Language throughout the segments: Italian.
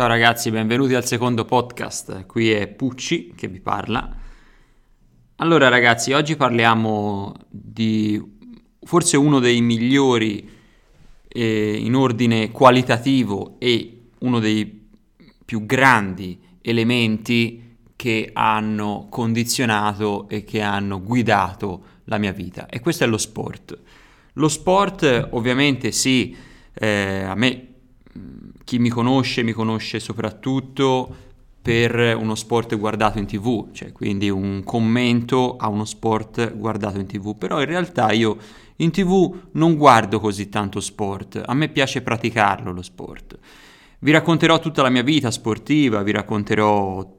Ciao ragazzi, benvenuti al secondo podcast. Qui è Pucci che vi parla. Allora ragazzi, oggi parliamo di forse uno dei migliori eh, in ordine qualitativo e uno dei più grandi elementi che hanno condizionato e che hanno guidato la mia vita e questo è lo sport. Lo sport ovviamente sì, eh, a me chi mi conosce mi conosce soprattutto per uno sport guardato in tv, cioè quindi un commento a uno sport guardato in tv, però in realtà io in tv non guardo così tanto sport, a me piace praticarlo lo sport. Vi racconterò tutta la mia vita sportiva, vi racconterò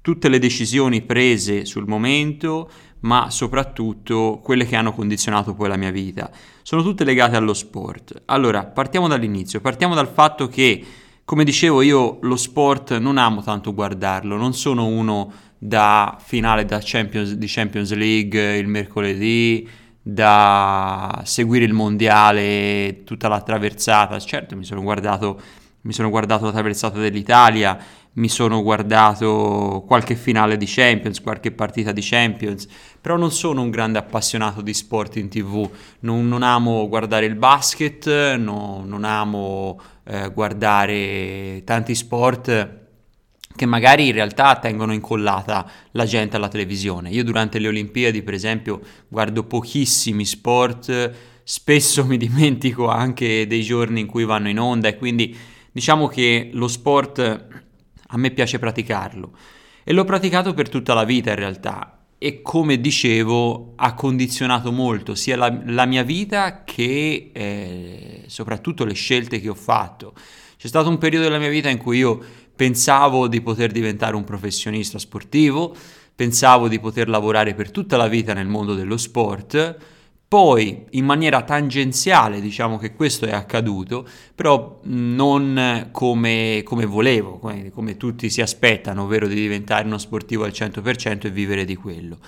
tutte le decisioni prese sul momento, ma soprattutto quelle che hanno condizionato poi la mia vita. Sono tutte legate allo sport. Allora, partiamo dall'inizio, partiamo dal fatto che, come dicevo, io lo sport non amo tanto guardarlo, non sono uno da finale da Champions, di Champions League il mercoledì, da seguire il mondiale tutta la traversata. Certo, mi sono guardato, mi sono guardato la traversata dell'Italia mi sono guardato qualche finale di Champions, qualche partita di Champions, però non sono un grande appassionato di sport in tv, non, non amo guardare il basket, no, non amo eh, guardare tanti sport che magari in realtà tengono incollata la gente alla televisione. Io durante le Olimpiadi, per esempio, guardo pochissimi sport, spesso mi dimentico anche dei giorni in cui vanno in onda e quindi diciamo che lo sport a me piace praticarlo e l'ho praticato per tutta la vita in realtà e come dicevo ha condizionato molto sia la, la mia vita che eh, soprattutto le scelte che ho fatto. C'è stato un periodo della mia vita in cui io pensavo di poter diventare un professionista sportivo, pensavo di poter lavorare per tutta la vita nel mondo dello sport, poi in maniera tangenziale diciamo che questo è accaduto, però non come, come volevo, come, come, tutti si aspettano, ovvero di diventare uno sportivo al 100% e vivere di quello.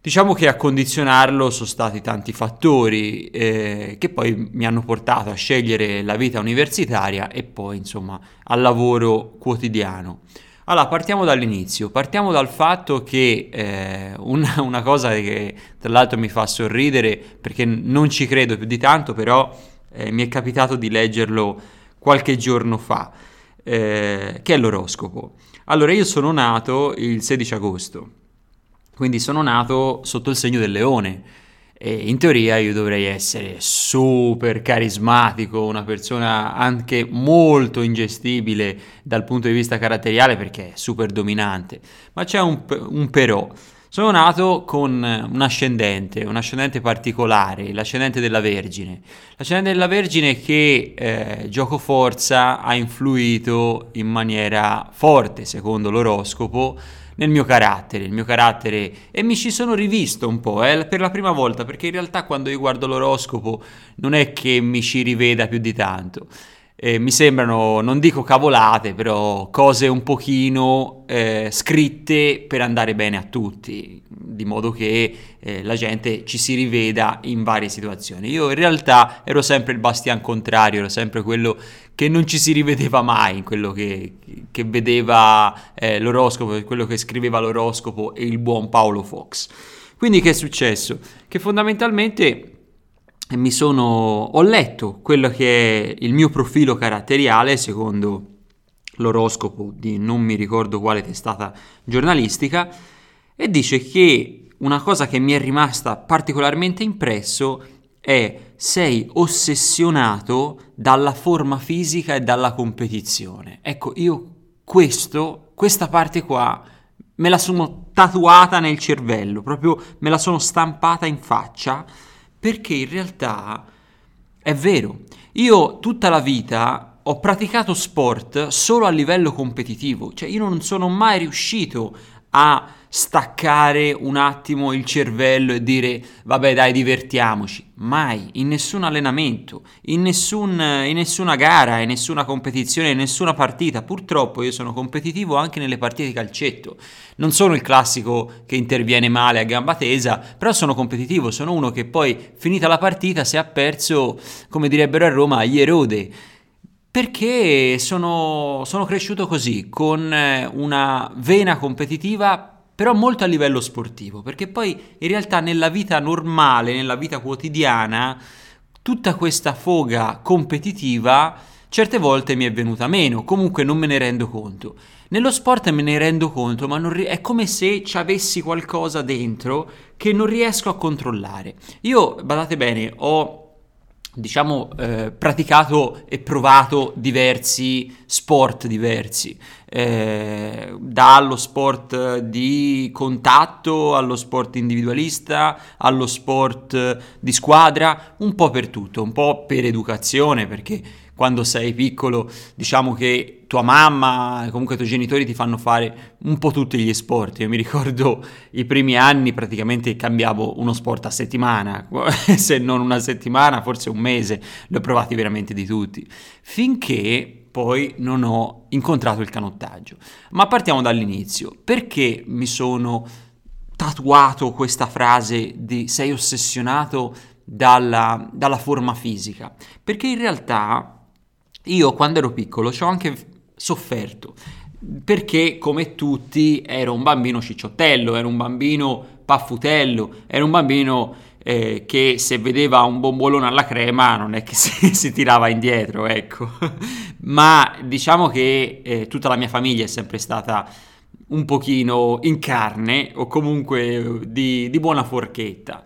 Diciamo che a condizionarlo sono stati tanti fattori eh, che poi mi hanno portato a scegliere la vita universitaria e poi insomma al lavoro quotidiano. Allora, partiamo dall'inizio, partiamo dal fatto che eh, una, una, cosa che tra l'altro mi fa sorridere perché non ci credo più di tanto, però eh, mi è capitato di leggerlo qualche giorno fa, eh, che è l'oroscopo. Allora, io sono nato il 16 agosto, quindi sono nato sotto il segno del leone e in teoria io dovrei essere super carismatico, una persona anche molto ingestibile dal punto di vista caratteriale perché è super dominante. Ma c'è un, un però. Sono nato con un ascendente, un ascendente particolare, l'ascendente della Vergine. L'ascendente della Vergine che eh, gioco forza ha influito in maniera forte, secondo l'oroscopo, nel mio carattere, il mio carattere e mi ci sono rivisto un po' eh, per la prima volta perché in realtà quando io guardo l'oroscopo non è che mi ci riveda più di tanto. Eh, mi sembrano, non dico cavolate, però cose un pochino eh, scritte per andare bene a tutti, di modo che eh, la gente ci si riveda in varie situazioni. Io in realtà ero sempre il bastian contrario, ero sempre quello che non ci si rivedeva mai quello che, che vedeva eh, l'oroscopo, quello che scriveva l'oroscopo e il buon Paolo Fox. Quindi che è successo? Che fondamentalmente mi sono, ho letto quello che è il mio profilo caratteriale secondo l'oroscopo di non mi ricordo quale testata giornalistica e dice che una cosa che mi è rimasta particolarmente impresso è sei ossessionato dalla forma fisica e dalla competizione. Ecco, io questo, questa parte qua me la sono tatuata nel cervello, proprio me la sono stampata in faccia, perché in realtà è vero. Io tutta la vita ho praticato sport solo a livello competitivo, cioè io non sono mai riuscito a staccare un attimo il cervello e dire vabbè dai divertiamoci, mai, in nessun allenamento, in, nessun, in nessuna gara, in nessuna competizione, in nessuna partita, purtroppo io sono competitivo anche nelle partite di calcetto, non sono il classico che interviene male a gamba tesa, però sono competitivo, sono uno che poi finita la partita se ha perso, come direbbero a Roma, gli erode. Perché sono, sono cresciuto così, con eh, una vena competitiva però molto a livello sportivo, perché poi in realtà nella vita normale, nella vita quotidiana, tutta questa foga competitiva certe volte mi è venuta meno, comunque non me ne rendo conto. Nello sport me ne rendo conto, ma ri- è come se ci avessi qualcosa dentro che non riesco a controllare. Io, badate bene, ho diciamo, eh, praticato e provato diversi sport diversi, eh, dallo sport di contatto allo sport individualista, allo sport di squadra, un po' per tutto, un po' per educazione, perché quando sei piccolo, diciamo che tua mamma, comunque i tuoi genitori ti fanno fare un po' tutti gli sport. Io mi ricordo i primi anni praticamente cambiavo uno sport a settimana, se non una settimana, forse un mese, li ho provati veramente di tutti, finché poi non ho incontrato il canottaggio. Ma partiamo dall'inizio. Perché mi sono tatuato questa frase di sei ossessionato dalla, dalla forma fisica? Perché in realtà io quando ero piccolo ci ho anche sofferto perché come tutti ero un bambino cicciottello, ero un bambino paffutello, ero un bambino eh, che se vedeva un bombolone alla crema non è che si, si tirava indietro, ecco. Ma diciamo che eh, tutta la mia famiglia è sempre stata un pochino in carne o comunque di, di buona forchetta.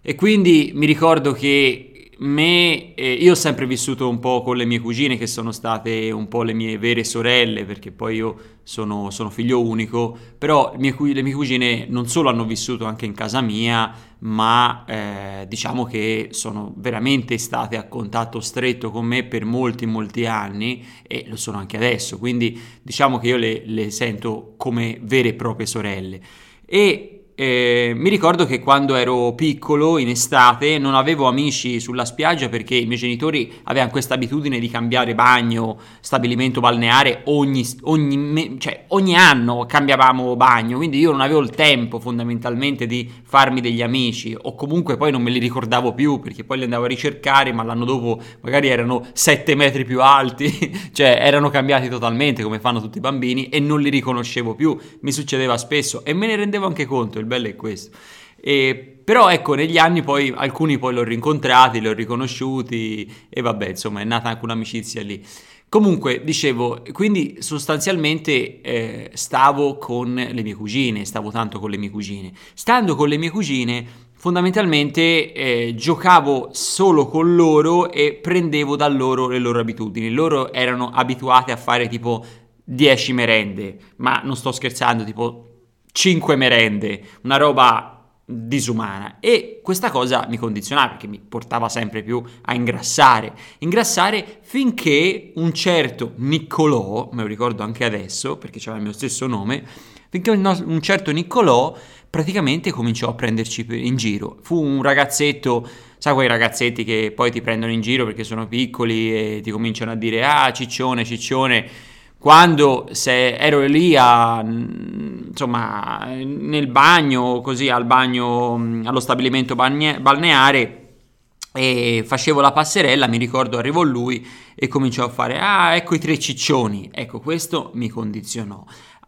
E quindi mi ricordo che me, eh, io ho sempre vissuto un po' con le mie cugine che sono state un po' le mie vere sorelle perché poi io sono, sono figlio unico, però mie, le mie cugine non solo hanno vissuto anche in casa mia, ma eh, diciamo che sono veramente state a contatto stretto con me per molti molti anni e lo sono anche adesso, quindi diciamo che io le, le sento come vere e proprie sorelle. E eh, mi ricordo che quando ero piccolo, in estate, non avevo amici sulla spiaggia perché i miei genitori avevano questa abitudine di cambiare bagno, stabilimento balneare ogni, ogni, cioè, ogni anno cambiavamo bagno, quindi io non avevo il tempo fondamentalmente di farmi degli amici. O comunque poi non me li ricordavo più perché poi li andavo a ricercare ma l'anno dopo magari erano 7 metri più alti, cioè erano cambiati totalmente come fanno tutti i bambini e non li riconoscevo più, mi succedeva spesso e me ne rendevo anche conto. Il bello è questo. E, però ecco, negli anni poi alcuni poi l'ho rincontrati, li ho riconosciuti e vabbè, insomma, è nata anche un'amicizia lì. Comunque, dicevo, quindi sostanzialmente eh, stavo con le mie cugine, stavo tanto con le mie cugine. Stando con le mie cugine, fondamentalmente eh, giocavo solo con loro e prendevo da loro le loro abitudini. Loro erano abituati a fare tipo 10 merende, ma non sto scherzando, tipo 5 merende, una roba disumana. E questa cosa mi condizionava perché mi portava sempre più a ingrassare, ingrassare finché un certo Niccolò, me lo ricordo anche adesso perché aveva il mio stesso nome, finché un, certo Niccolò praticamente cominciò a prenderci in giro. Fu un ragazzetto, sai quei ragazzetti che poi ti prendono in giro perché sono piccoli e ti cominciano a dire ah ciccione, ciccione quando se ero lì a, insomma, nel bagno, così al bagno, allo stabilimento balneare e facevo la passerella, mi ricordo arrivò lui e cominciò a fare ah ecco i tre ciccioni, ecco questo mi condizionò.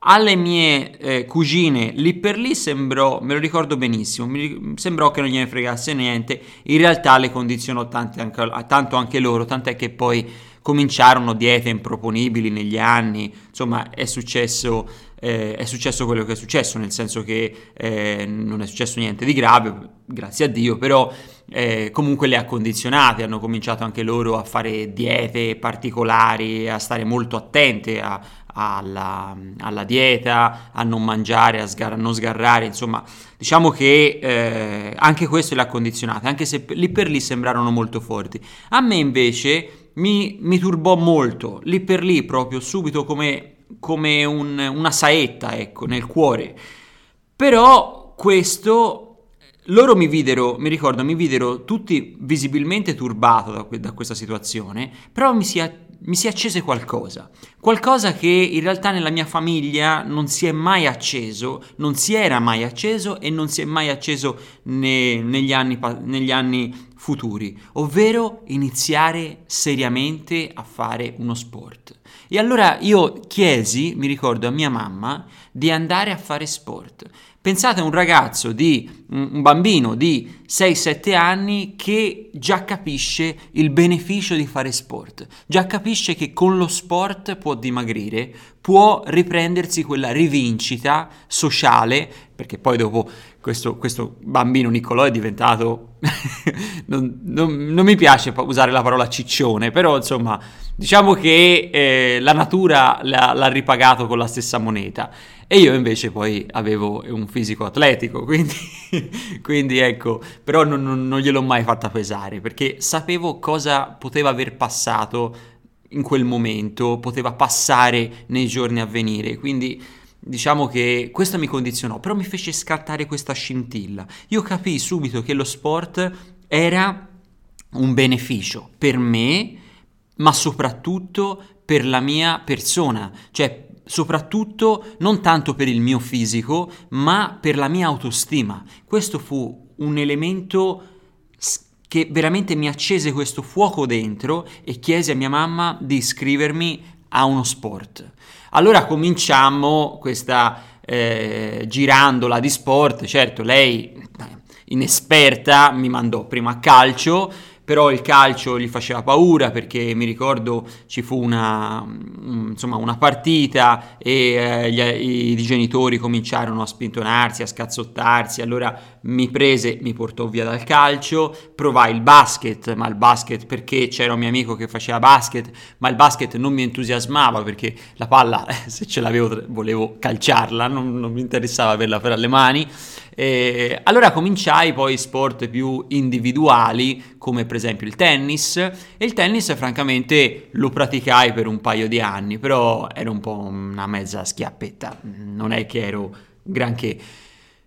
Alle mie eh, cugine lì per lì sembrò, me lo ricordo benissimo, mi sembrò che non gliene fregasse niente, in realtà le condizionò anche, tanto anche loro, tant'è che poi cominciarono diete improponibili negli anni, insomma è successo, eh, è successo quello che è successo, nel senso che eh, non è successo niente di grave, grazie a Dio, però eh, comunque le ha condizionate, hanno cominciato anche loro a fare diete particolari, a stare molto attente a, alla, alla, dieta, a non mangiare, a, sgar- a, non sgarrare, insomma, diciamo che eh, anche questo le ha condizionate, anche se lì per lì sembrarono molto forti. A me invece mi, mi turbò molto, lì per lì proprio, subito come, come un, una saetta, ecco, nel cuore. Però questo loro mi videro, mi ricordo, mi videro tutti visibilmente turbato da, da questa situazione, però mi si, mi si, accese qualcosa, qualcosa che in realtà nella mia famiglia non si è mai acceso, non si era mai acceso e non si è mai acceso ne, negli, anni, negli anni futuri, ovvero iniziare seriamente a fare uno sport. E allora io chiesi, mi ricordo a mia mamma, di andare a fare sport. Pensate a un ragazzo di un bambino di 6-7 anni che già capisce il beneficio di fare sport, già capisce che con lo sport può dimagrire, può riprendersi quella rivincita sociale, perché poi dopo questo, questo bambino Niccolò è diventato, non, non, non, mi piace usare la parola ciccione, però insomma diciamo che eh, la natura l'ha, l'ha ripagato con la stessa moneta. E io invece poi avevo un fisico atletico, quindi, quindi ecco, però non, non, non, gliel'ho mai fatta pesare perché sapevo cosa poteva aver passato in quel momento, poteva passare nei giorni a venire, quindi diciamo che questo mi condizionò, però mi fece scattare questa scintilla. Io capii subito che lo sport era un beneficio per me, ma soprattutto per la mia persona, cioè soprattutto non tanto per il mio fisico, ma per la mia autostima. Questo fu un elemento che veramente mi accese questo fuoco dentro e chiesi a mia mamma di iscrivermi a uno sport. Allora cominciamo questa eh, girandola di sport, certo lei inesperta mi mandò prima a calcio, però il calcio gli faceva paura perché mi ricordo ci fu una, mm, insomma, una partita e eh, gli, i genitori cominciarono a spintonarsi, a scazzottarsi, allora mi prese, mi portò via dal calcio, provai il basket, ma il basket perché c'era un mio amico che faceva basket, ma il basket non mi entusiasmava perché la palla, se ce l'avevo, volevo calciarla, non, non mi interessava averla fra le mani. E allora cominciai poi sport più individuali come per esempio il tennis e il tennis francamente lo praticai per un paio di anni però ero un po' una mezza schiappetta non è che ero granché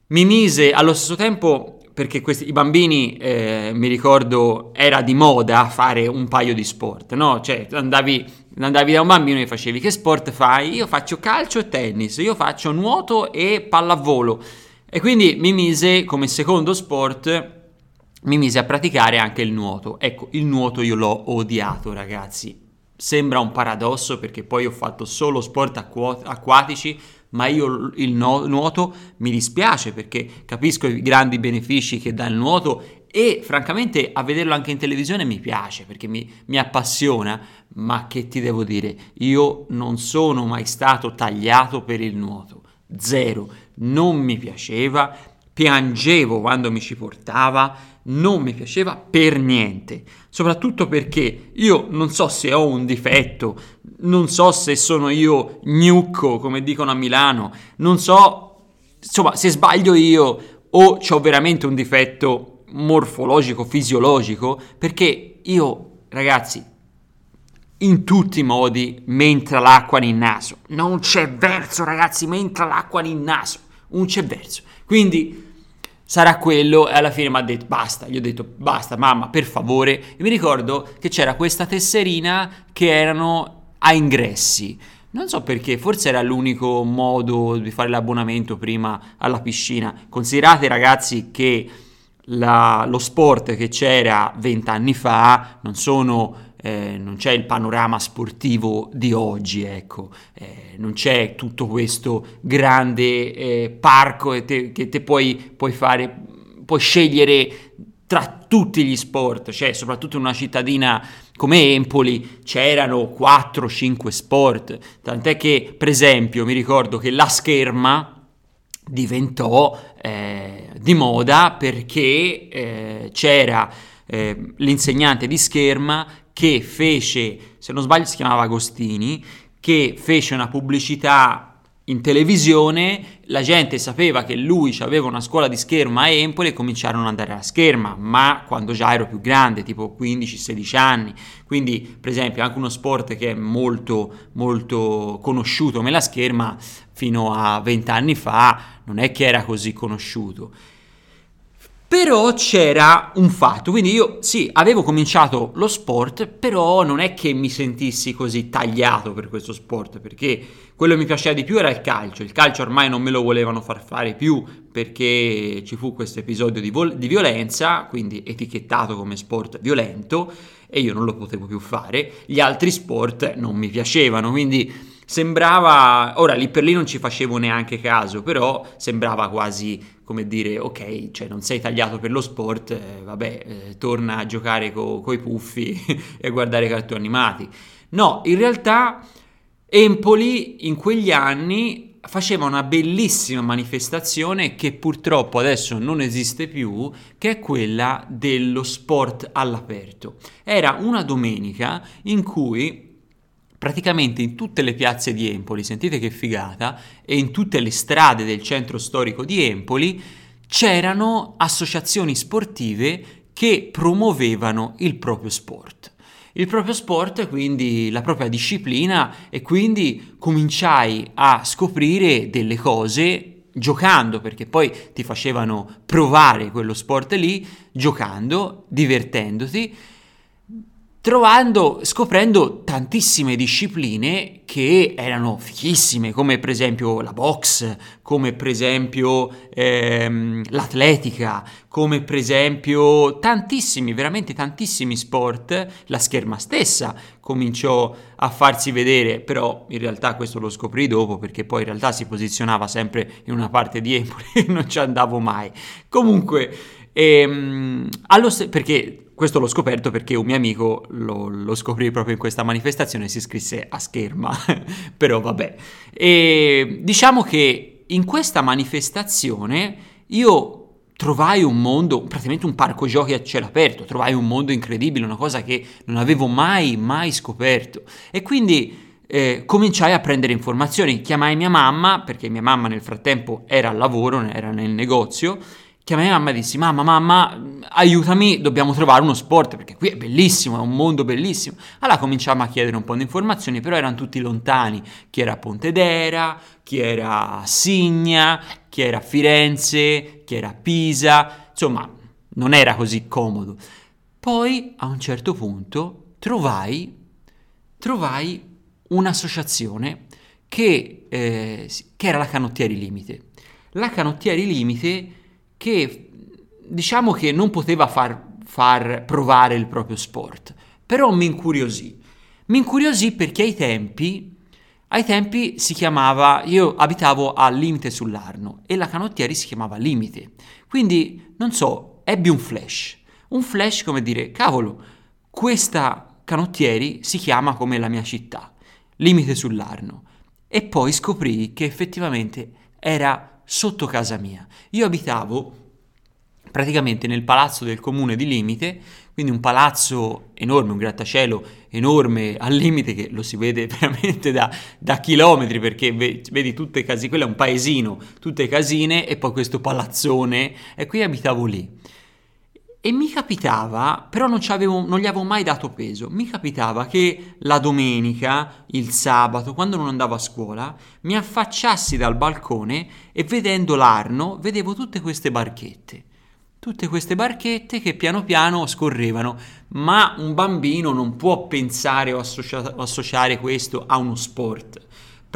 mi mise allo stesso tempo perché questi, i bambini, eh, mi ricordo, era di moda fare un paio di sport, no? Cioè, andavi, andavi da un bambino e facevi che sport fai? Io faccio calcio e tennis, io faccio nuoto e pallavolo. E quindi mi mise come secondo sport, mi mise a praticare anche il nuoto. Ecco, il nuoto io l'ho odiato, ragazzi. Sembra un paradosso perché poi ho fatto solo sport acqu- acquatici, ma io il no- nuoto mi dispiace perché capisco i grandi benefici che dà il nuoto e francamente a vederlo anche in televisione mi piace perché mi, mi appassiona, ma che ti devo dire, io non sono mai stato tagliato per il nuoto zero, non mi piaceva, piangevo quando mi ci portava, non mi piaceva per niente, soprattutto perché io non so se ho un difetto, non so se sono io gnucco, come dicono a Milano, non so, insomma, se sbaglio io o ho veramente un difetto morfologico, fisiologico, perché io, ragazzi, in tutti i modi mentre l'acqua nel naso. Non c'è verso, ragazzi, mentre l'acqua nel naso. Non c'è verso. Quindi sarà quello e alla fine mi ha detto basta, gli ho detto basta mamma per favore e mi ricordo che c'era questa tesserina che erano a ingressi non so perché, forse era l'unico modo di fare l'abbonamento prima alla piscina. Considerate ragazzi che la, lo sport che c'era vent'anni fa non sono eh, non c'è il panorama sportivo di oggi, ecco, eh, non c'è tutto questo grande eh, parco te, che te puoi, puoi fare, puoi scegliere tra tutti gli sport, cioè soprattutto in una cittadina come Empoli c'erano 4-5 sport, tant'è che per esempio mi ricordo che la scherma diventò eh, di moda perché eh, c'era eh, l'insegnante di scherma che fece, se non sbaglio si chiamava Agostini, che fece una pubblicità in televisione, la gente sapeva che lui aveva una scuola di scherma a Empoli e cominciarono ad andare a scherma, ma quando già ero più grande, tipo 15-16 anni. Quindi, per esempio, anche uno sport che è molto, molto conosciuto come la scherma, fino a 20 anni fa non è che era così conosciuto. Però c'era un fatto, quindi io sì, avevo cominciato lo sport, però non è che mi sentissi così tagliato per questo sport, perché quello che mi piaceva di più era il calcio. Il calcio ormai non me lo volevano far fare più perché ci fu questo episodio di, vol- di violenza, quindi etichettato come sport violento, e io non lo potevo più fare. Gli altri sport non mi piacevano, quindi sembrava, ora lì per lì non ci facevo neanche caso, però sembrava quasi come dire, ok, cioè non sei tagliato per lo sport, eh, vabbè, eh, torna a giocare co- coi puffi e a guardare cartoni animati. No, in realtà Empoli in quegli anni faceva una bellissima manifestazione che purtroppo adesso non esiste più, che è quella dello sport all'aperto. Era una domenica in cui praticamente in tutte le piazze di Empoli, sentite che figata, e in tutte le strade del centro storico di Empoli c'erano associazioni sportive che promuovevano il proprio sport. Il proprio sport, quindi la propria disciplina e quindi cominciai a scoprire delle cose giocando, perché poi ti facevano provare quello sport lì, giocando, divertendoti trovando, scoprendo tantissime discipline che erano fichissime, come per esempio la box, come per esempio ehm, l'atletica, come per esempio tantissimi, veramente tantissimi sport, la scherma stessa cominciò a farsi vedere, però in realtà questo lo scoprì dopo perché poi in realtà si posizionava sempre in una parte di Empoli e non ci andavo mai. Comunque, ehm, st- perché questo l'ho scoperto perché un mio amico lo, lo scoprì proprio in questa manifestazione si iscrisse a scherma, però vabbè. E diciamo che in questa manifestazione io trovai un mondo, praticamente un parco giochi a cielo aperto, trovai un mondo incredibile, una cosa che non avevo mai, mai scoperto. E quindi eh, cominciai a prendere informazioni, chiamai mia mamma, perché mia mamma nel frattempo era al lavoro, era nel negozio, chiamai mamma e dissi mamma mamma aiutami dobbiamo trovare uno sport perché qui è bellissimo è un mondo bellissimo. Allora cominciamo a chiedere un po' di informazioni però erano tutti lontani. Chi era a Pontedera chi era a Signa chi era a Firenze chi era a Pisa insomma non era così comodo. Poi a un certo punto trovai trovai un'associazione che, eh, che era la Canottieri Limite. La Canottieri Limite che diciamo che non poteva far, far provare il proprio sport, però mi incuriosì. Mi incuriosì perché ai tempi, ai tempi si chiamava, io abitavo a Limite sull'Arno e la canottieri si chiamava Limite, quindi non so, ebbi un flash, un flash come dire, cavolo, questa canottieri si chiama come la mia città, Limite sull'Arno, e poi scoprì che effettivamente era sotto casa mia. Io abitavo praticamente nel palazzo del comune di Limite, quindi un palazzo enorme, un grattacielo enorme al limite che lo si vede veramente da, da chilometri perché vedi tutte casine, quello è un paesino, tutte casine e poi questo palazzone e qui abitavo lì. E mi capitava, però non, non, gli avevo mai dato peso, mi capitava che la domenica, il sabato, quando non andavo a scuola, mi affacciassi dal balcone e vedendo l'Arno vedevo tutte queste barchette. Tutte queste barchette che piano piano scorrevano, ma un bambino non può pensare o associa- associare questo a uno sport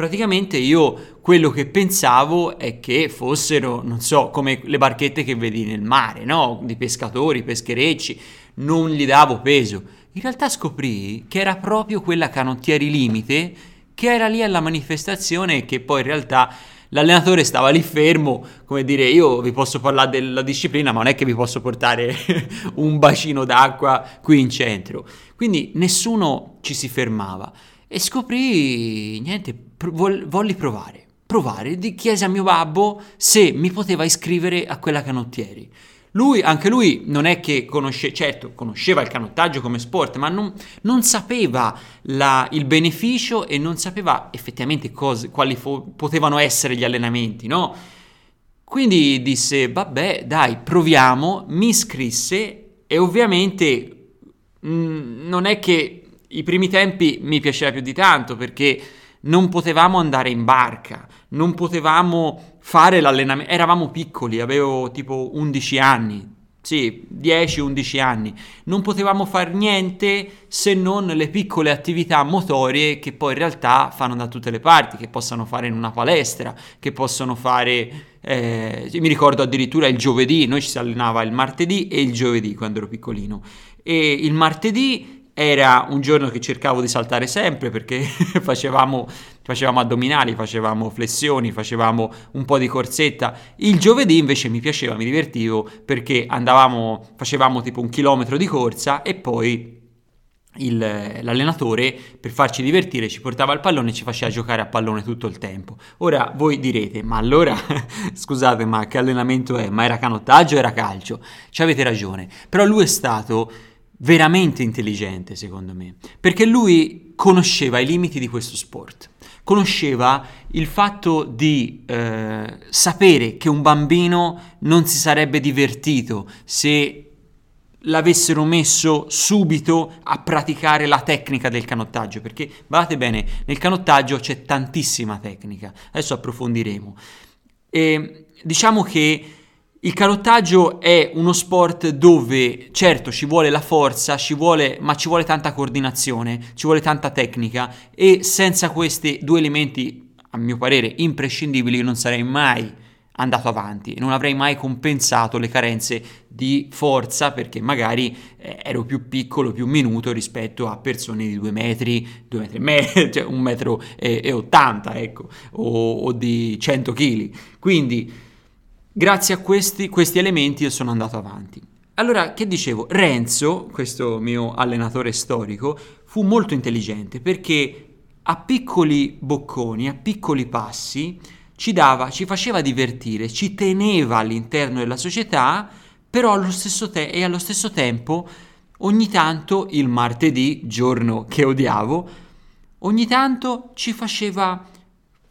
praticamente io quello che pensavo è che fossero, non so, come le barchette che vedi nel mare, no? Di pescatori, pescherecci, non gli davo peso. In realtà scoprì che era proprio quella canottieri limite che era lì alla manifestazione e che poi in realtà l'allenatore stava lì fermo, come dire, io vi posso parlare della disciplina, ma non è che vi posso portare un bacino d'acqua qui in centro. Quindi nessuno ci si fermava e scoprì, niente, pro- volli provare. Provare, chiesi a mio babbo se mi poteva iscrivere a quella canottieri. Lui, anche lui, non è che conosce, certo, conosceva il canottaggio come sport, ma non, non sapeva la, il beneficio e non sapeva effettivamente cose, quali fo- potevano essere gli allenamenti, no? Quindi disse, vabbè, dai, proviamo, mi iscrisse e ovviamente mh, mm, non è che i primi tempi mi piaceva più di tanto perché non potevamo andare in barca, non potevamo fare l'allenamento, eravamo piccoli, avevo tipo 11 anni, sì, 10-11 anni. Non potevamo fare niente se non le piccole attività motorie che poi in realtà fanno da tutte le parti, che possano fare in una palestra, che possono fare... Eh, mi ricordo addirittura il giovedì, noi ci si allenava il martedì e il giovedì quando ero piccolino. E il martedì era un giorno che cercavo di saltare sempre perché facevamo, facevamo, addominali, facevamo flessioni, facevamo un po' di corsetta. Il giovedì invece mi piaceva, mi divertivo perché andavamo, facevamo tipo un chilometro di corsa e poi il, l'allenatore per farci divertire ci portava il pallone e ci faceva giocare a pallone tutto il tempo. Ora voi direte, ma allora scusate, ma che allenamento è? Ma era canottaggio o era calcio? Ci avete ragione, però lui è stato veramente intelligente, secondo me, perché lui conosceva i limiti di questo sport, conosceva il fatto di eh, sapere che un bambino non si sarebbe divertito se l'avessero messo subito a praticare la tecnica del canottaggio, perché guardate bene, nel canottaggio c'è tantissima tecnica, adesso approfondiremo. E diciamo che il canottaggio è uno sport dove certo ci vuole la forza, ci vuole, ma ci vuole tanta coordinazione, ci vuole tanta tecnica e senza questi due elementi, a mio parere, imprescindibili non sarei mai andato avanti non avrei mai compensato le carenze di forza perché magari eh, ero più piccolo, più minuto rispetto a persone di due metri, due metri e mezzo, cioè un metro e, e ottanta, ecco, o, o di 100 kg. Quindi Grazie a questi, questi elementi io sono andato avanti. Allora, che dicevo? Renzo, questo mio allenatore storico, fu molto intelligente perché a piccoli bocconi, a piccoli passi, ci dava, ci faceva divertire, ci teneva all'interno della società, però allo stesso te- allo stesso tempo, ogni tanto, il martedì, giorno che odiavo, ogni tanto ci faceva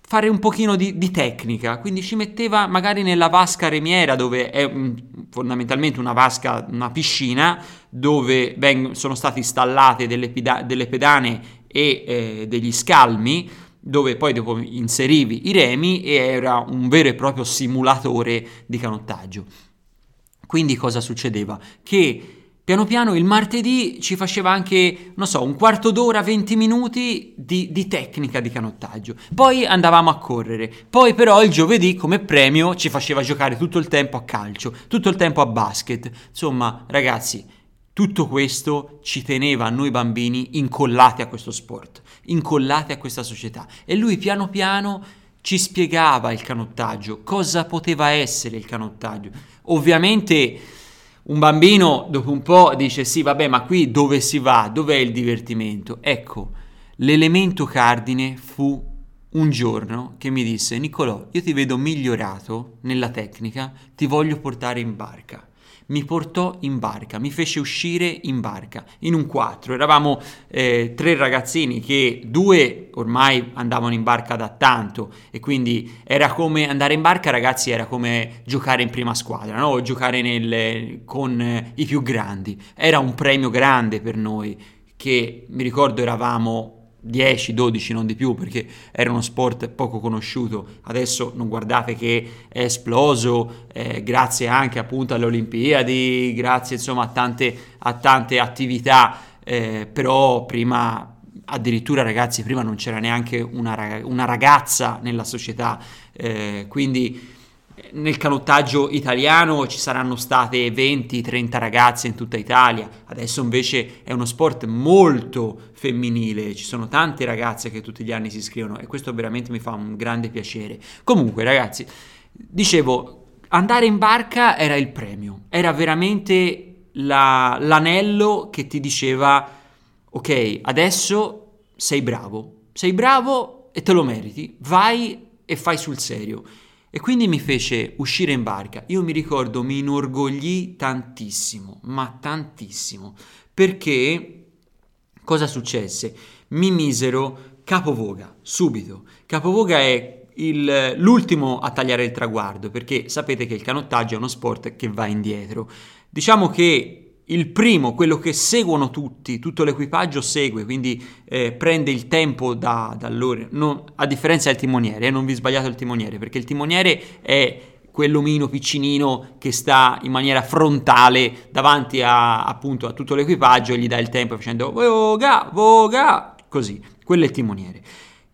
fare un pochino di, di, tecnica, quindi ci metteva magari nella vasca remiera dove è um, fondamentalmente una vasca, una piscina dove veng- sono state installate delle, pida- delle pedane e eh, degli scalmi dove poi dopo inserivi i remi e era un vero e proprio simulatore di canottaggio. Quindi cosa succedeva? Che Piano piano il martedì ci faceva anche, non so, un quarto d'ora, 20 minuti di, di, tecnica di canottaggio. Poi andavamo a correre. Poi però il giovedì come premio ci faceva giocare tutto il tempo a calcio, tutto il tempo a basket. Insomma, ragazzi, tutto questo ci teneva a noi bambini incollati a questo sport, incollati a questa società. E lui piano piano ci spiegava il canottaggio, cosa poteva essere il canottaggio. Ovviamente un bambino dopo un po' dice sì, vabbè, ma qui dove si va? Dov'è il divertimento? Ecco, l'elemento cardine fu un giorno che mi disse Nicolò, io ti vedo migliorato nella tecnica, ti voglio portare in barca mi portò in barca, mi fece uscire in barca, in un quattro. Eravamo eh, tre ragazzini che due ormai andavano in barca da tanto e quindi era come andare in barca, ragazzi, era come giocare in prima squadra, no? Giocare nel, con eh, i più grandi. Era un premio grande per noi che mi ricordo eravamo 10, 12, non di più, perché era uno sport poco conosciuto. Adesso non guardate che è esploso, eh, grazie anche appunto alle Olimpiadi, grazie insomma a tante, a tante attività, eh, però prima addirittura ragazzi, prima non c'era neanche una, una ragazza nella società, eh, quindi nel canottaggio italiano ci saranno state 20-30 ragazze in tutta Italia, adesso invece è uno sport molto femminile, ci sono tante ragazze che tutti gli anni si iscrivono e questo veramente mi fa un grande piacere. Comunque ragazzi, dicevo, andare in barca era il premio, era veramente la, l'anello che ti diceva ok, adesso sei bravo, sei bravo e te lo meriti, vai e fai sul serio. E quindi mi fece uscire in barca. Io mi ricordo, mi inorgoglì tantissimo, ma tantissimo, perché cosa successe? Mi misero capovoga, subito. Capovoga è il, l'ultimo a tagliare il traguardo, perché sapete che il canottaggio è uno sport che va indietro. Diciamo che il primo, quello che seguono tutti, tutto l'equipaggio segue, quindi eh, prende il tempo da, da loro, non, a differenza del timoniere, eh, non vi sbagliate il timoniere, perché il timoniere è quell'omino piccinino che sta in maniera frontale davanti a, appunto a tutto l'equipaggio e gli dà il tempo facendo voga, voga, così, quello è il timoniere.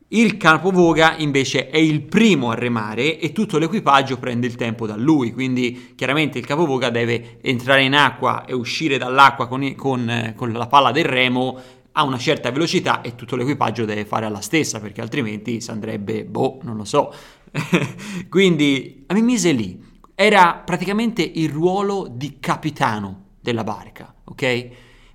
Il capovoga invece è il primo a remare e tutto l'equipaggio prende il tempo da lui, quindi chiaramente il capovoga deve entrare in acqua e uscire dall'acqua con, con, con la palla del remo a una certa velocità e tutto l'equipaggio deve fare alla stessa perché altrimenti si andrebbe, boh, non lo so. quindi mi mise lì, era praticamente il ruolo di capitano della barca, ok?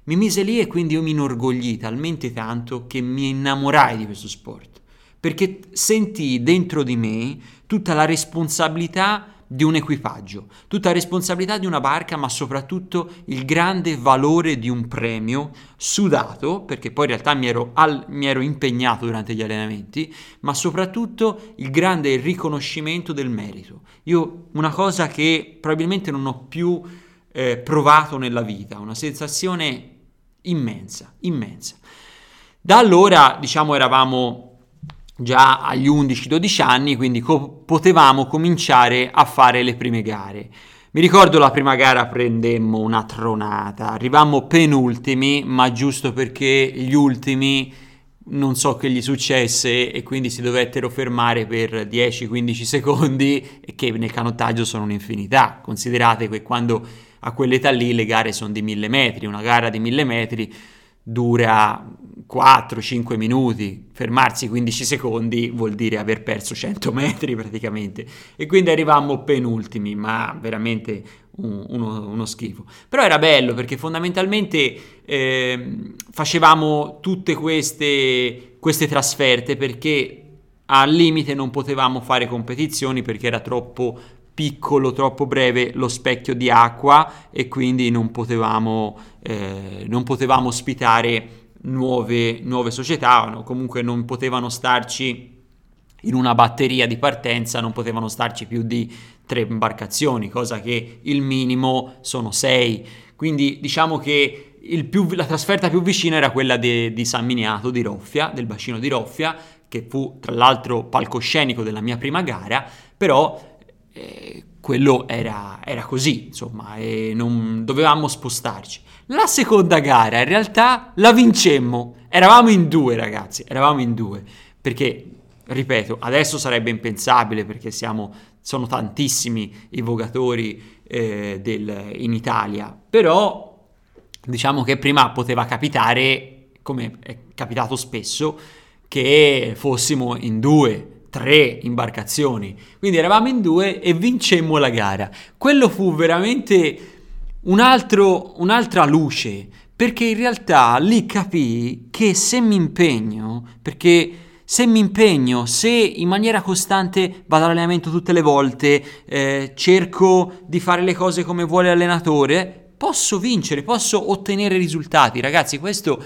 Mi mise lì e quindi io mi inorgoglii talmente tanto che mi innamorai di questo sport perché sentii dentro di me tutta la responsabilità di un equipaggio, tutta la responsabilità di una barca, ma soprattutto il grande valore di un premio sudato, perché poi in realtà mi ero, al, mi ero impegnato durante gli allenamenti, ma soprattutto il grande riconoscimento del merito. Io una cosa che probabilmente non ho più eh, provato nella vita, una sensazione immensa, immensa. Da allora, diciamo, eravamo già agli 11-12 anni, quindi co- potevamo cominciare a fare le prime gare. Mi ricordo la prima gara prendemmo una tronata, arrivammo penultimi, ma giusto perché gli ultimi non so che gli successe e quindi si dovettero fermare per 10-15 secondi e che nel canottaggio sono un'infinità. Considerate che quando a quell'età lì le gare sono di 1000 metri, una gara di 1000 metri dura 4-5 minuti, fermarsi 15 secondi vuol dire aver perso 100 metri praticamente e quindi arrivammo penultimi, ma veramente uno, uno schifo. Però era bello perché fondamentalmente eh, facevamo tutte queste, queste trasferte perché al limite non potevamo fare competizioni perché era troppo piccolo, troppo breve lo specchio di acqua e quindi non potevamo, eh, non potevamo ospitare nuove, nuove società, no? comunque non potevano starci in una batteria di partenza, non potevano starci più di tre imbarcazioni, cosa che il minimo sono sei. Quindi diciamo che più, la trasferta più vicina era quella de, di San Miniato di Roffia, del bacino di Roffia, che fu tra l'altro palcoscenico della mia prima gara, però eh, quello era, era, così, insomma, e non dovevamo spostarci. La seconda gara in realtà la vincemmo, eravamo in due ragazzi, eravamo in due, perché, ripeto, adesso sarebbe impensabile perché siamo, sono tantissimi i vogatori eh, del, in Italia, però diciamo che prima poteva capitare, come è capitato spesso, che fossimo in due, tre imbarcazioni. Quindi eravamo in due e vincemmo la gara. Quello fu veramente un altro, un'altra luce, perché in realtà lì capii che se mi impegno, perché se mi impegno, se in maniera costante vado all'allenamento tutte le volte, eh, cerco di fare le cose come vuole l'allenatore, posso vincere, posso ottenere risultati. Ragazzi, questo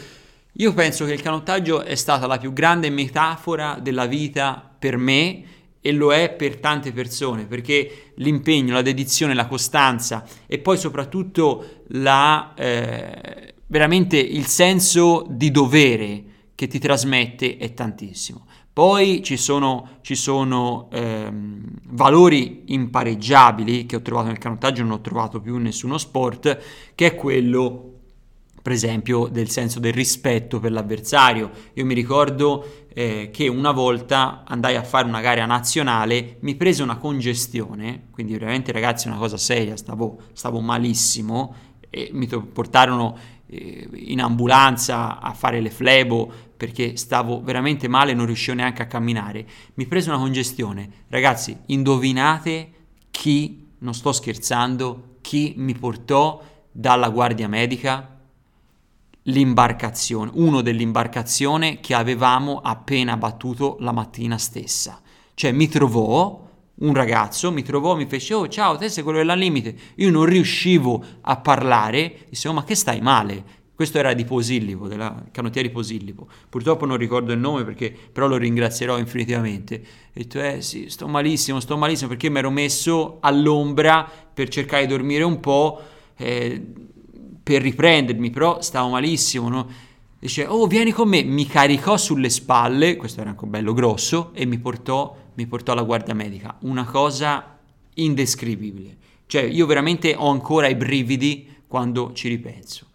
io penso che il canottaggio è stata la più grande metafora della vita per me e lo è per tante persone, perché l'impegno, la dedizione, la costanza e poi soprattutto la, eh, veramente il senso di dovere che ti trasmette è tantissimo. Poi ci sono, ci sono ehm, valori impareggiabili che ho trovato nel canottaggio, non ho trovato più in nessuno sport, che è quello per esempio del senso del rispetto per l'avversario. Io mi ricordo eh, che una volta andai a fare una gara nazionale, mi prese una congestione, quindi veramente ragazzi una cosa seria, stavo, stavo malissimo e mi portarono eh, in ambulanza a fare le flebo perché stavo veramente male, non riuscivo neanche a camminare. Mi prese una congestione. Ragazzi, indovinate chi, non sto scherzando, chi mi portò dalla guardia medica? L'imbarcazione, uno dell'imbarcazione che avevamo appena battuto la mattina stessa. Cioè mi trovò un ragazzo, mi trovò, mi fece, oh ciao, te sei quello della limite. Io non riuscivo a parlare, dicevo, ma che stai male? Questo era di Posillipo, della canottiera di Posillipo. Purtroppo non ricordo il nome perché però lo ringrazierò infinitivamente. E detto, eh sì, sto malissimo, sto malissimo perché mi ero messo all'ombra per cercare di dormire un po'. Eh, per riprendermi, però stavo malissimo, no? Dice, oh vieni con me, mi caricò sulle spalle, questo era anche bello grosso, e mi portò, mi portò alla guardia medica. Una cosa indescrivibile. Cioè, io veramente ho ancora i brividi quando ci ripenso.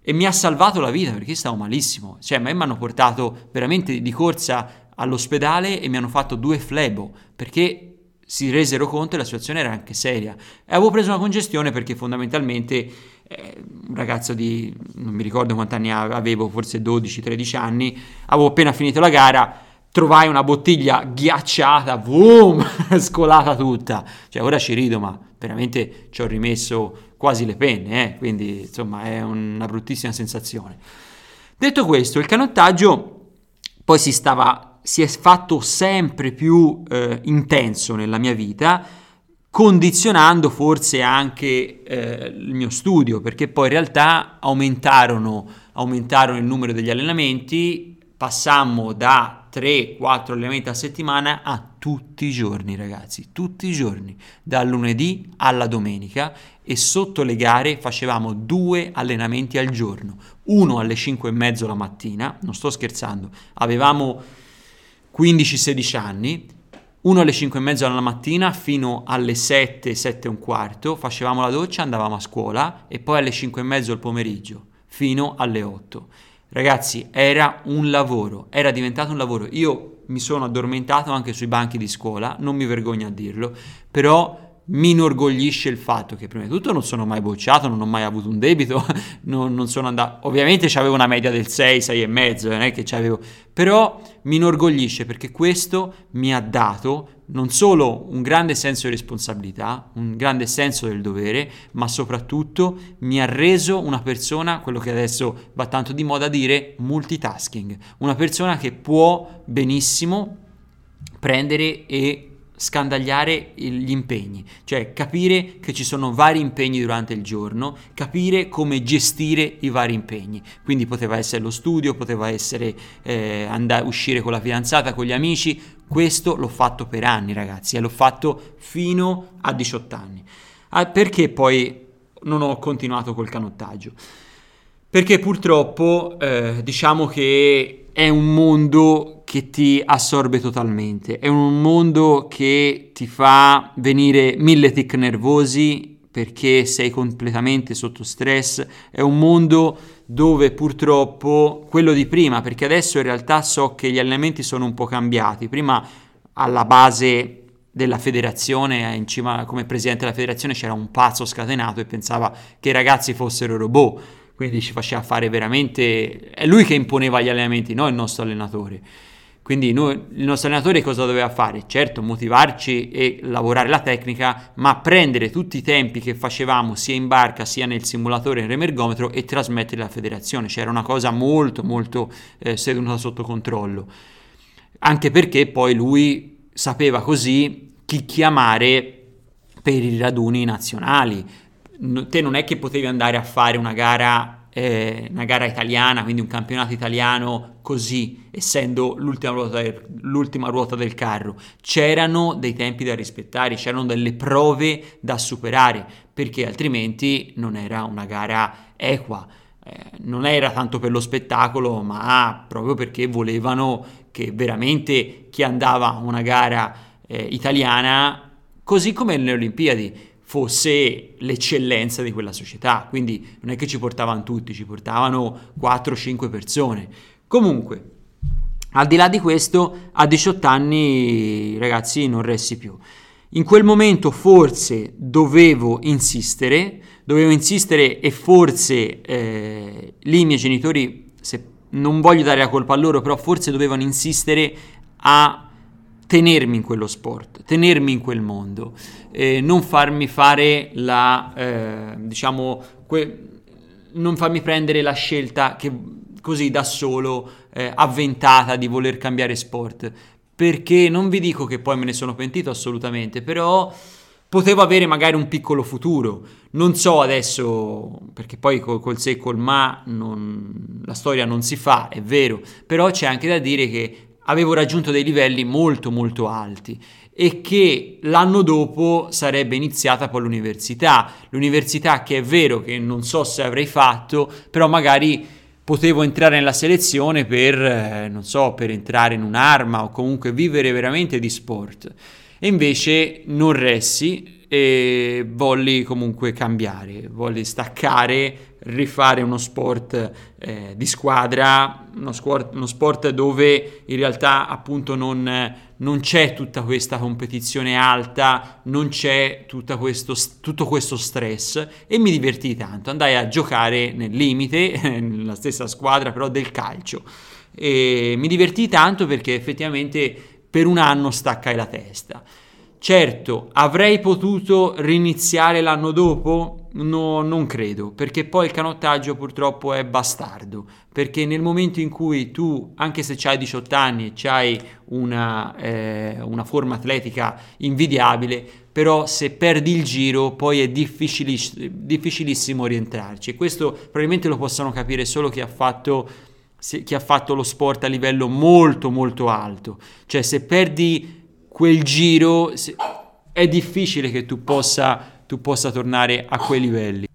E mi ha salvato la vita perché stavo malissimo. Cioè, a me mi hanno portato veramente di corsa all'ospedale e mi hanno fatto due flebo perché si resero conto e la situazione era anche seria. E avevo preso una congestione perché fondamentalmente un ragazzo di, non mi ricordo quanti anni avevo, forse 12-13 anni, avevo appena finito la gara, trovai una bottiglia ghiacciata, boom, scolata tutta. Cioè ora ci rido, ma veramente ci ho rimesso quasi le penne, eh? quindi insomma è una bruttissima sensazione. Detto questo, il canottaggio poi si stava si è fatto sempre più eh, intenso nella mia vita, condizionando forse anche eh, il mio studio, perché poi in realtà aumentarono, aumentarono il numero degli allenamenti, passammo da 3-4 allenamenti a settimana a tutti i giorni, ragazzi, tutti i giorni, dal lunedì alla domenica e sotto le gare facevamo due allenamenti al giorno, uno alle 5 e mezzo la mattina, non sto scherzando, avevamo 15-16 anni, uno alle 5 e mezzo alla mattina fino alle 7, 7 e un quarto, facevamo la doccia, andavamo a scuola e poi alle 5 e mezzo al pomeriggio fino alle 8. Ragazzi, era un lavoro, era diventato un lavoro. Io mi sono addormentato anche sui banchi di scuola, non mi vergogno a dirlo, però mi inorgoglisce il fatto che prima di tutto non sono mai bocciato, non ho mai avuto un debito, non, non sono andato... Ovviamente avevo una media del 6, 6 e mezzo, non è che c'avevo... Però mi inorgoglisce perché questo mi ha dato non solo un grande senso di responsabilità, un grande senso del dovere, ma soprattutto mi ha reso una persona, quello che adesso va tanto di moda dire, multitasking. Una persona che può benissimo prendere e scandagliare gli impegni, cioè capire che ci sono vari impegni durante il giorno, capire come gestire i vari impegni. Quindi poteva essere lo studio, poteva essere eh, andare, uscire con la fidanzata, con gli amici. Questo l'ho fatto per anni, ragazzi, e l'ho fatto fino a 18 anni. Ah, perché poi non ho continuato col canottaggio? Perché purtroppo eh, diciamo che è un mondo che ti assorbe totalmente, è un mondo che ti fa venire mille tic nervosi perché sei completamente sotto stress, è un mondo dove purtroppo quello di prima, perché adesso in realtà so che gli allenamenti sono un po' cambiati, prima alla base della federazione, in cima come presidente della federazione c'era un pazzo scatenato e pensava che i ragazzi fossero robot. Quindi ci faceva fare veramente... È lui che imponeva gli allenamenti, non il nostro allenatore. Quindi noi, il nostro allenatore cosa doveva fare? Certo, motivarci e lavorare la tecnica, ma prendere tutti i tempi che facevamo sia in barca sia nel simulatore in remergometro e trasmetterli alla federazione. C'era una cosa molto molto eh, seduta sotto controllo. Anche perché poi lui sapeva così chi chiamare per i raduni nazionali te non è che potevi andare a fare una gara, eh, una gara italiana, quindi un campionato italiano così, essendo l'ultima ruota, del, l'ultima ruota del carro. C'erano dei tempi da rispettare, c'erano delle prove da superare, perché altrimenti non era una gara equa. Eh, non era tanto per lo spettacolo, ma proprio perché volevano che veramente chi andava a una gara eh, italiana, così come nelle Olimpiadi, fosse l'eccellenza di quella società. Quindi non è che ci portavano tutti, ci portavano 4-5 persone. Comunque, al di là di questo, a 18 anni, ragazzi, non ressi più. In quel momento forse dovevo insistere, dovevo insistere e forse eh, lì i miei genitori, se non voglio dare la colpa a loro, però forse dovevano insistere a tenermi in quello sport, tenermi in quel mondo, eh, non farmi fare la, eh, diciamo, que- non farmi prendere la scelta che così da solo, eh, avventata di voler cambiare sport, perché non vi dico che poi me ne sono pentito assolutamente, però potevo avere magari un piccolo futuro. Non so adesso, perché poi col, col se e col ma non, la storia non si fa, è vero, però c'è anche da dire che avevo raggiunto dei livelli molto molto alti e che l'anno dopo sarebbe iniziata poi l'università. L'università che è vero che non so se avrei fatto, però magari potevo entrare nella selezione per, eh, non so, per entrare in un'arma o comunque vivere veramente di sport. E invece non ressi e volli comunque cambiare, volli staccare, rifare uno sport eh, di squadra, uno sport, uno sport, dove in realtà appunto non, non, c'è tutta questa competizione alta, non c'è questo, tutto questo stress e mi divertì tanto, andai a giocare nel limite, nella stessa squadra però del calcio e mi divertì tanto perché effettivamente per un anno staccai la testa. Certo, avrei potuto riniziare l'anno dopo? No, non credo, perché poi il canottaggio purtroppo è bastardo, perché nel momento in cui tu, anche se hai 18 anni e hai una, eh, una forma atletica invidiabile, però se perdi il giro poi è difficilis- difficilissimo rientrarci e questo probabilmente lo possono capire solo chi ha fatto chi ha fatto lo sport a livello molto molto alto. Cioè se perdi quel giro è difficile che tu possa, tu possa tornare a quei livelli.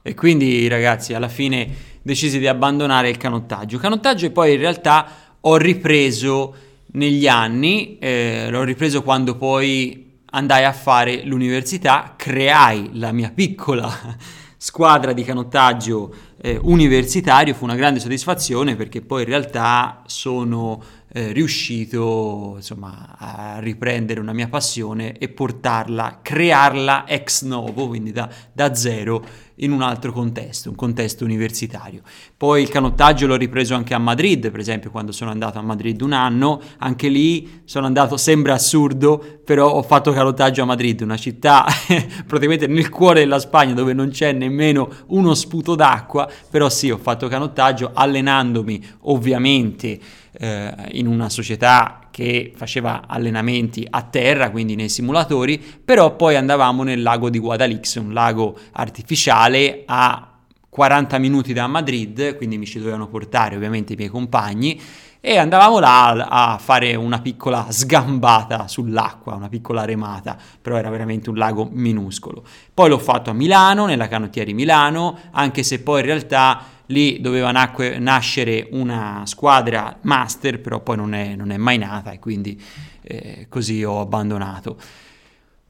E quindi ragazzi alla fine decisi di abbandonare il canottaggio. Canottaggio poi in realtà ho ripreso negli anni, eh, l'ho ripreso quando poi andai a fare l'università, creai la mia piccola squadra di canottaggio eh, universitario, fu una grande soddisfazione perché poi in realtà sono eh, riuscito insomma, a riprendere una mia passione e portarla, crearla ex novo, quindi da, da zero in un altro contesto, un contesto universitario. Poi il canottaggio l'ho ripreso anche a Madrid, per esempio quando sono andato a Madrid un anno, anche lì sono andato, sembra assurdo, però ho fatto canottaggio a Madrid, una città praticamente nel cuore della Spagna dove non c'è nemmeno uno sputo d'acqua, però sì, ho fatto canottaggio allenandomi ovviamente eh, in una società che faceva allenamenti a terra, quindi nei simulatori, però poi andavamo nel lago di Guadalix, un lago artificiale a 40 minuti da Madrid, quindi mi ci dovevano portare ovviamente i miei compagni e andavamo là a fare una piccola sgambata sull'acqua, una piccola remata, però era veramente un lago minuscolo. Poi l'ho fatto a Milano, nella canottiera di Milano, anche se poi in realtà lì doveva nacque, nascere una squadra master, però poi non è, non è mai nata e quindi eh, così ho abbandonato.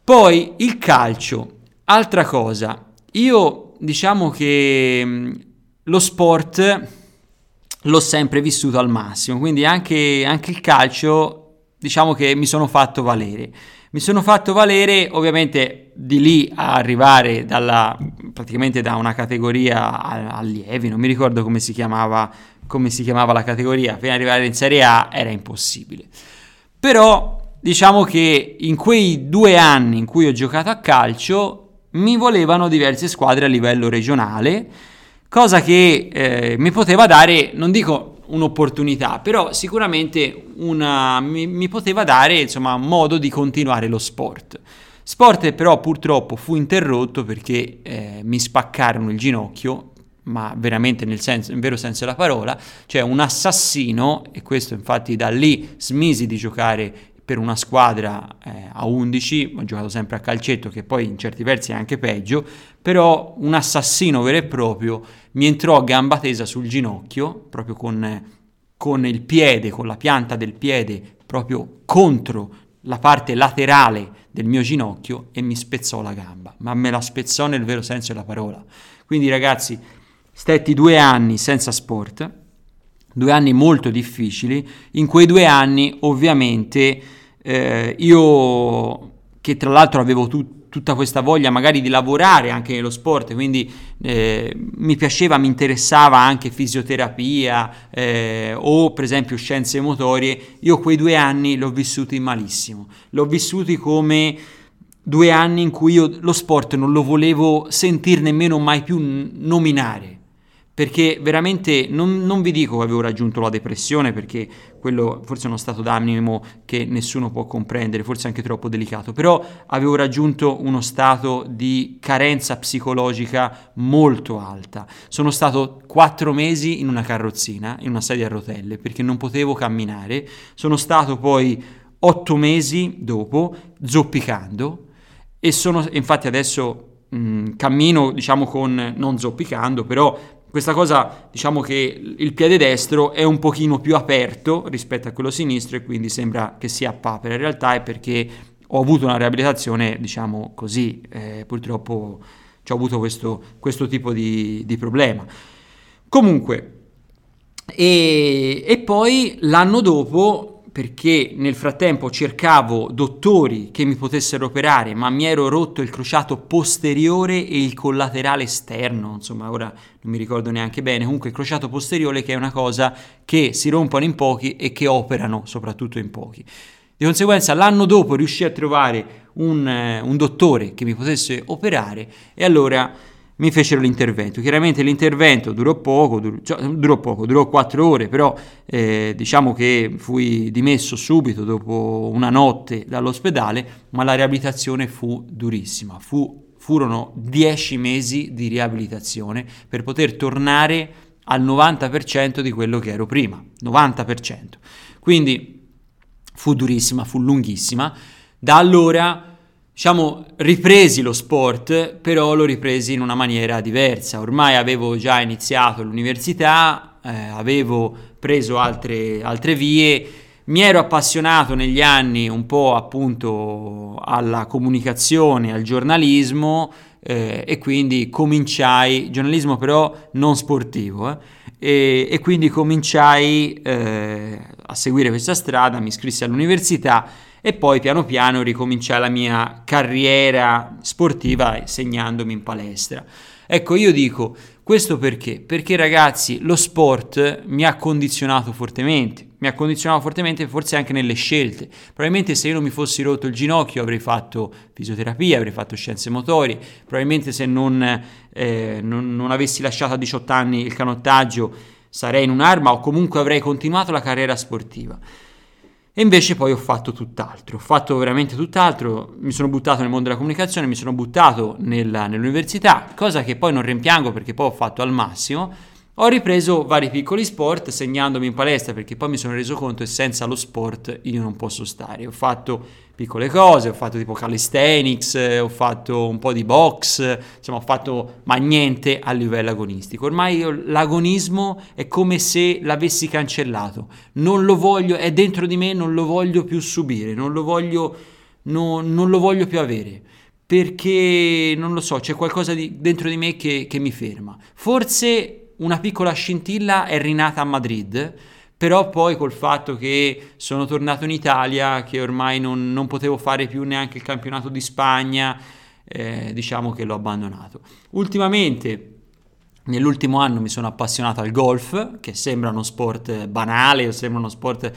Poi il calcio, altra cosa, io diciamo che mm, lo sport l'ho sempre vissuto al massimo, quindi anche, anche il calcio diciamo che mi sono fatto valere. Mi sono fatto valere ovviamente di lì a arrivare dalla, praticamente da una categoria allievi, non mi ricordo come si chiamava, come si chiamava la categoria, fino ad arrivare in Serie A era impossibile. Però diciamo che in quei due anni in cui ho giocato a calcio mi volevano diverse squadre a livello regionale, cosa che eh, mi poteva dare, non dico un'opportunità, però sicuramente una, mi, mi, poteva dare insomma modo di continuare lo sport. Sport però purtroppo fu interrotto perché eh, mi spaccarono il ginocchio, ma veramente nel, senso, nel vero senso della parola, cioè un assassino, e questo infatti da lì smisi di giocare per una squadra eh, a 11, ho giocato sempre a calcetto che poi in certi versi è anche peggio, però un assassino vero e proprio mi entrò a gamba tesa sul ginocchio, proprio con, con il piede, con la pianta del piede proprio contro la parte laterale del mio ginocchio e mi spezzò la gamba, ma me la spezzò nel vero senso della parola. Quindi ragazzi, stetti due anni senza sport, due anni molto difficili, in quei due anni ovviamente eh, io che tra l'altro avevo tu, tutta questa voglia magari di lavorare anche nello sport, quindi eh, mi piaceva, mi interessava anche fisioterapia eh, o per esempio scienze motorie, io quei due anni l'ho vissuti malissimo, l'ho vissuti come due anni in cui io lo sport non lo volevo sentir nemmeno mai più nominare perché veramente non, non, vi dico che avevo raggiunto la depressione perché quello forse è uno stato d'animo che nessuno può comprendere, forse anche troppo delicato, però avevo raggiunto uno stato di carenza psicologica molto alta. Sono stato quattro mesi in una carrozzina, in una sedia a rotelle, perché non potevo camminare, sono stato poi otto mesi dopo zoppicando e sono infatti adesso mh, cammino diciamo con non zoppicando, però questa cosa, diciamo che il piede destro è un pochino più aperto rispetto a quello sinistro e quindi sembra che sia a papera. In realtà è perché ho avuto una riabilitazione, diciamo così, eh, purtroppo ho avuto questo, questo tipo di, di, problema. Comunque, e, e poi l'anno dopo perché nel frattempo cercavo dottori che mi potessero operare, ma mi ero rotto il crociato posteriore e il collaterale esterno, insomma ora non mi ricordo neanche bene, comunque il crociato posteriore che è una cosa che si rompono in pochi e che operano soprattutto in pochi. Di conseguenza l'anno dopo riuscii a trovare un, eh, un dottore che mi potesse operare e allora mi fecero l'intervento. Chiaramente l'intervento durò poco, durò, cioè, durò poco, durò quattro ore, però eh, diciamo che fui dimesso subito dopo una notte dall'ospedale, ma la riabilitazione fu durissima, fu, furono dieci mesi di riabilitazione per poter tornare al 90% di quello che ero prima, 90%. Quindi fu durissima, fu lunghissima. Da allora diciamo, ripresi lo sport, però lo ripresi in una maniera diversa. Ormai avevo già iniziato l'università, eh, avevo preso altre, altre vie, mi ero appassionato negli anni un po' appunto alla comunicazione, al giornalismo eh, e quindi cominciai, giornalismo però non sportivo, eh, e, e, quindi cominciai eh, a seguire questa strada, mi iscrissi all'università e poi piano piano ricominciai la mia carriera sportiva segnandomi in palestra. Ecco, io dico questo perché? Perché ragazzi, lo sport mi ha condizionato fortemente, mi ha condizionato fortemente forse anche nelle scelte. Probabilmente se io non mi fossi rotto il ginocchio avrei fatto fisioterapia, avrei fatto scienze motorie, probabilmente se non, eh, non, non avessi lasciato a 18 anni il canottaggio sarei in un'arma o comunque avrei continuato la carriera sportiva. E invece poi ho fatto tutt'altro, ho fatto veramente tutt'altro, mi sono buttato nel mondo della comunicazione, mi sono buttato nella, nell'università, cosa che poi non rimpiango perché poi ho fatto al massimo. Ho ripreso vari piccoli sport segnandomi in palestra perché poi mi sono reso conto che senza lo sport io non posso stare. Ho fatto piccole cose, ho fatto tipo calisthenics, ho fatto un po' di box, insomma ho fatto ma niente a livello agonistico. Ormai io, l'agonismo è come se l'avessi cancellato, non lo voglio, è dentro di me, non lo voglio più subire, non lo voglio, no, non lo voglio più avere. Perché non lo so, c'è qualcosa di, dentro di me che, che mi ferma. Forse una piccola scintilla è rinata a Madrid, però poi col fatto che sono tornato in Italia, che ormai non, non potevo fare più neanche il campionato di Spagna, eh, diciamo che l'ho abbandonato. Ultimamente, nell'ultimo anno mi sono appassionato al golf, che sembra uno sport banale, sembra uno sport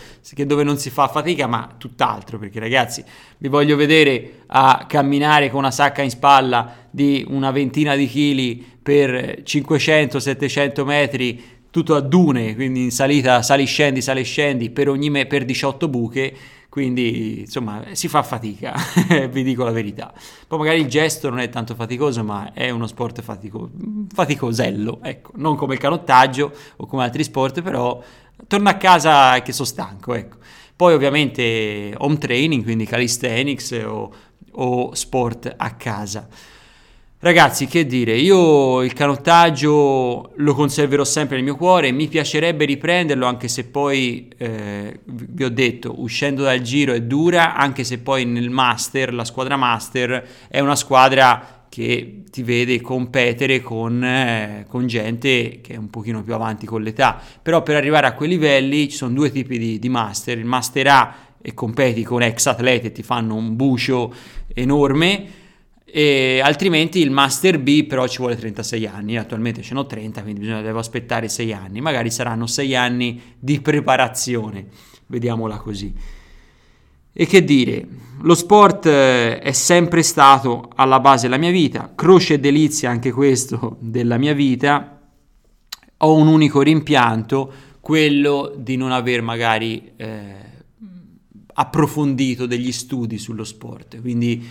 dove non si fa fatica, ma tutt'altro, perché ragazzi vi voglio vedere a camminare con una sacca in spalla di una ventina di chili per 500-700 metri tutto a dune, quindi in salita sali scendi, sali scendi per, ogni me- per 18 buche, quindi insomma si fa fatica, vi dico la verità. Poi magari il gesto non è tanto faticoso, ma è uno sport fatico- faticosello, ecco, non come il canottaggio o come altri sport, però torno a casa che sono stanco, ecco. Poi ovviamente home training, quindi calisthenics o, o sport a casa. Ragazzi, che dire, io il canottaggio lo conserverò sempre nel mio cuore, mi piacerebbe riprenderlo anche se poi, eh, vi ho detto, uscendo dal giro è dura, anche se poi nel master, la squadra master, è una squadra che ti vede competere con, eh, con gente che è un pochino più avanti con l'età, però per arrivare a quei livelli ci sono due tipi di, di master, il master A e competi con ex atleti e ti fanno un bucio enorme, e altrimenti il Master B però ci vuole 36 anni, attualmente ce n'ho 30, quindi bisogna, devo aspettare 6 anni, magari saranno 6 anni di preparazione, vediamola così. E che dire, lo sport eh, è sempre stato alla base della mia vita, croce e delizia anche questo della mia vita, ho un unico rimpianto, quello di non aver magari eh, approfondito degli studi sullo sport, quindi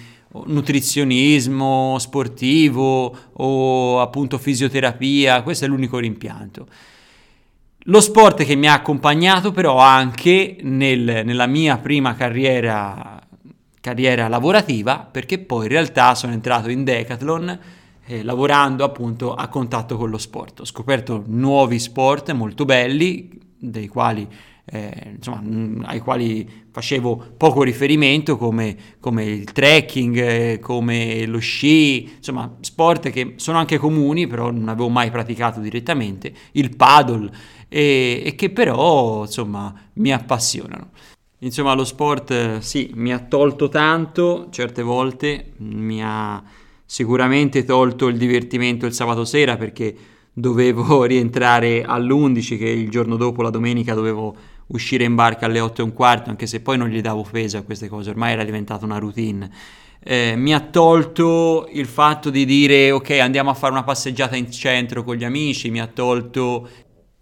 nutrizionismo sportivo o appunto fisioterapia, questo è l'unico rimpianto. Lo sport che mi ha accompagnato però anche nel, nella mia prima carriera, carriera, lavorativa, perché poi in realtà sono entrato in Decathlon eh, lavorando appunto a contatto con lo sport. Ho scoperto nuovi sport molto belli, dei quali eh, insomma, mh, ai quali facevo poco riferimento come, come il trekking, eh, come lo sci, insomma sport che sono anche comuni però non avevo mai praticato direttamente, il paddle e, e che però insomma mi appassionano. Insomma lo sport eh, sì mi ha tolto tanto certe volte, mi ha sicuramente tolto il divertimento il sabato sera perché dovevo rientrare all'11 che il giorno dopo la domenica dovevo uscire in barca alle 8 e un quarto, anche se poi non gli davo peso a queste cose, ormai era diventata una routine. Eh, mi ha tolto il fatto di dire ok andiamo a fare una passeggiata in centro con gli amici, mi ha tolto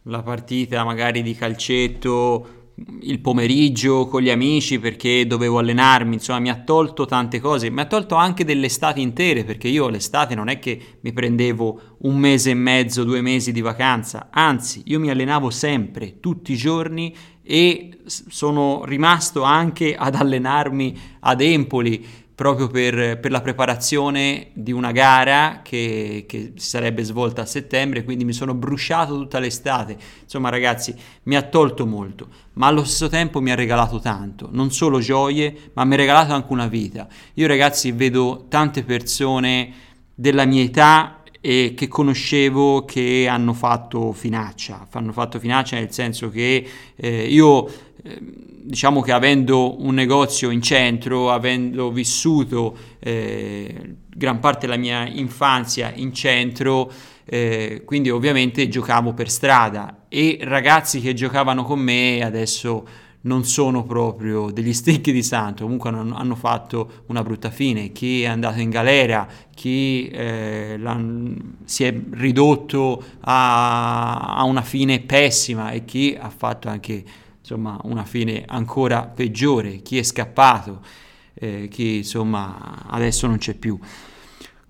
la partita magari di calcetto il pomeriggio con gli amici perché dovevo allenarmi, insomma mi ha tolto tante cose, mi ha tolto anche delle estati intere perché io l'estate non è che mi prendevo un mese e mezzo, due mesi di vacanza, anzi io mi allenavo sempre, tutti i giorni e sono rimasto anche ad allenarmi ad Empoli proprio per, per, la preparazione di una gara che, che, si sarebbe svolta a settembre, quindi mi sono bruciato tutta l'estate. Insomma, ragazzi, mi ha tolto molto, ma allo stesso tempo mi ha regalato tanto, non solo gioie, ma mi ha regalato anche una vita. Io, ragazzi, vedo tante persone della mia età e che conoscevo che hanno fatto finaccia, hanno fatto finaccia nel senso che eh, io eh, diciamo che avendo un negozio in centro, avendo vissuto eh, gran parte della mia infanzia in centro, eh, quindi ovviamente giocavo per strada. E ragazzi che giocavano con me adesso non sono proprio degli stecchi di santo, comunque hanno, fatto una brutta fine, chi è andato in galera, chi eh, si è ridotto a, a, una fine pessima e chi ha fatto anche insomma, una fine ancora peggiore, chi è scappato, eh, chi insomma adesso non c'è più.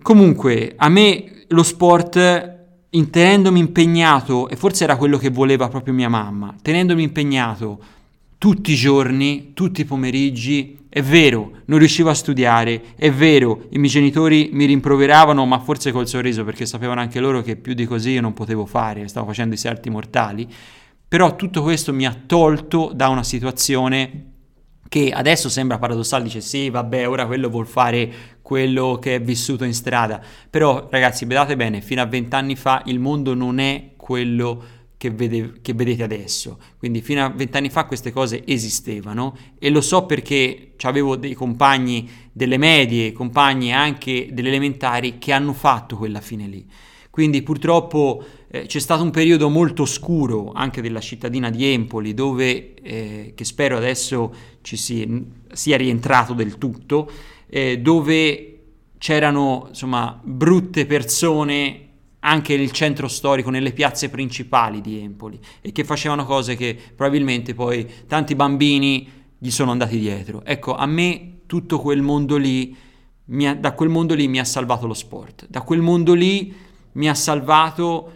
Comunque a me lo sport tenendomi impegnato, e forse era quello che voleva proprio mia mamma, tenendomi impegnato tutti i giorni, tutti i pomeriggi. È vero, non riuscivo a studiare, è vero, i miei genitori mi rimproveravano, ma forse col sorriso, perché sapevano anche loro che più di così io non potevo fare, stavo facendo i salti mortali. Però tutto questo mi ha tolto da una situazione che adesso sembra paradossale, dice sì, vabbè, ora quello vuol fare quello che è vissuto in strada. Però ragazzi, vedete bene, fino a vent'anni fa il mondo non è quello che, vede, che vedete adesso. Quindi fino a vent'anni fa queste cose esistevano e lo so perché avevo dei compagni delle medie, compagni anche delle elementari che hanno fatto quella fine lì. Quindi purtroppo eh, c'è stato un periodo molto oscuro anche della cittadina di Empoli dove, eh, che spero adesso ci si, sia rientrato del tutto, eh, dove c'erano insomma brutte persone anche nel centro storico, nelle piazze principali di Empoli e che facevano cose che probabilmente poi tanti bambini gli sono andati dietro. Ecco, a me tutto quel mondo lì, ha, da quel mondo lì mi ha salvato lo sport, da quel mondo lì mi ha salvato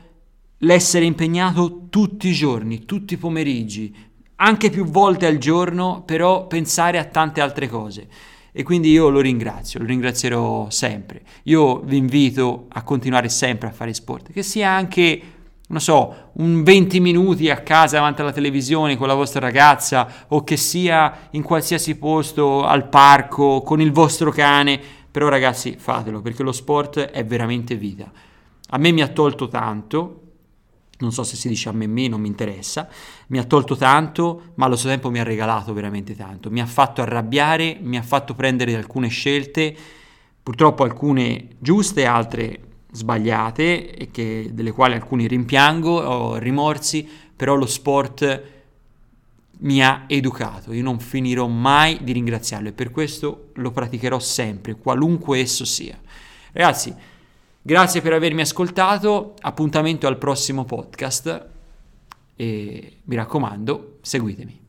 l'essere impegnato tutti i giorni, tutti i pomeriggi, anche più volte al giorno, però pensare a tante altre cose e quindi io lo ringrazio, lo ringrazierò sempre. Io vi invito a continuare sempre a fare sport, che sia anche, non so, un 20 minuti a casa davanti alla televisione con la vostra ragazza o che sia in qualsiasi posto al parco con il vostro cane, però ragazzi fatelo perché lo sport è veramente vita. A me mi ha tolto tanto, non so se si dice a me me, non mi interessa, mi ha tolto tanto, ma allo stesso tempo mi ha regalato veramente tanto, mi ha fatto arrabbiare, mi ha fatto prendere alcune scelte, purtroppo alcune giuste, altre sbagliate, e che, delle quali alcuni rimpiango, ho rimorsi, però lo sport mi ha educato, io non finirò mai di ringraziarlo e per questo lo praticherò sempre, qualunque esso sia. Ragazzi, Grazie per avermi ascoltato, appuntamento al prossimo podcast e mi raccomando, seguitemi.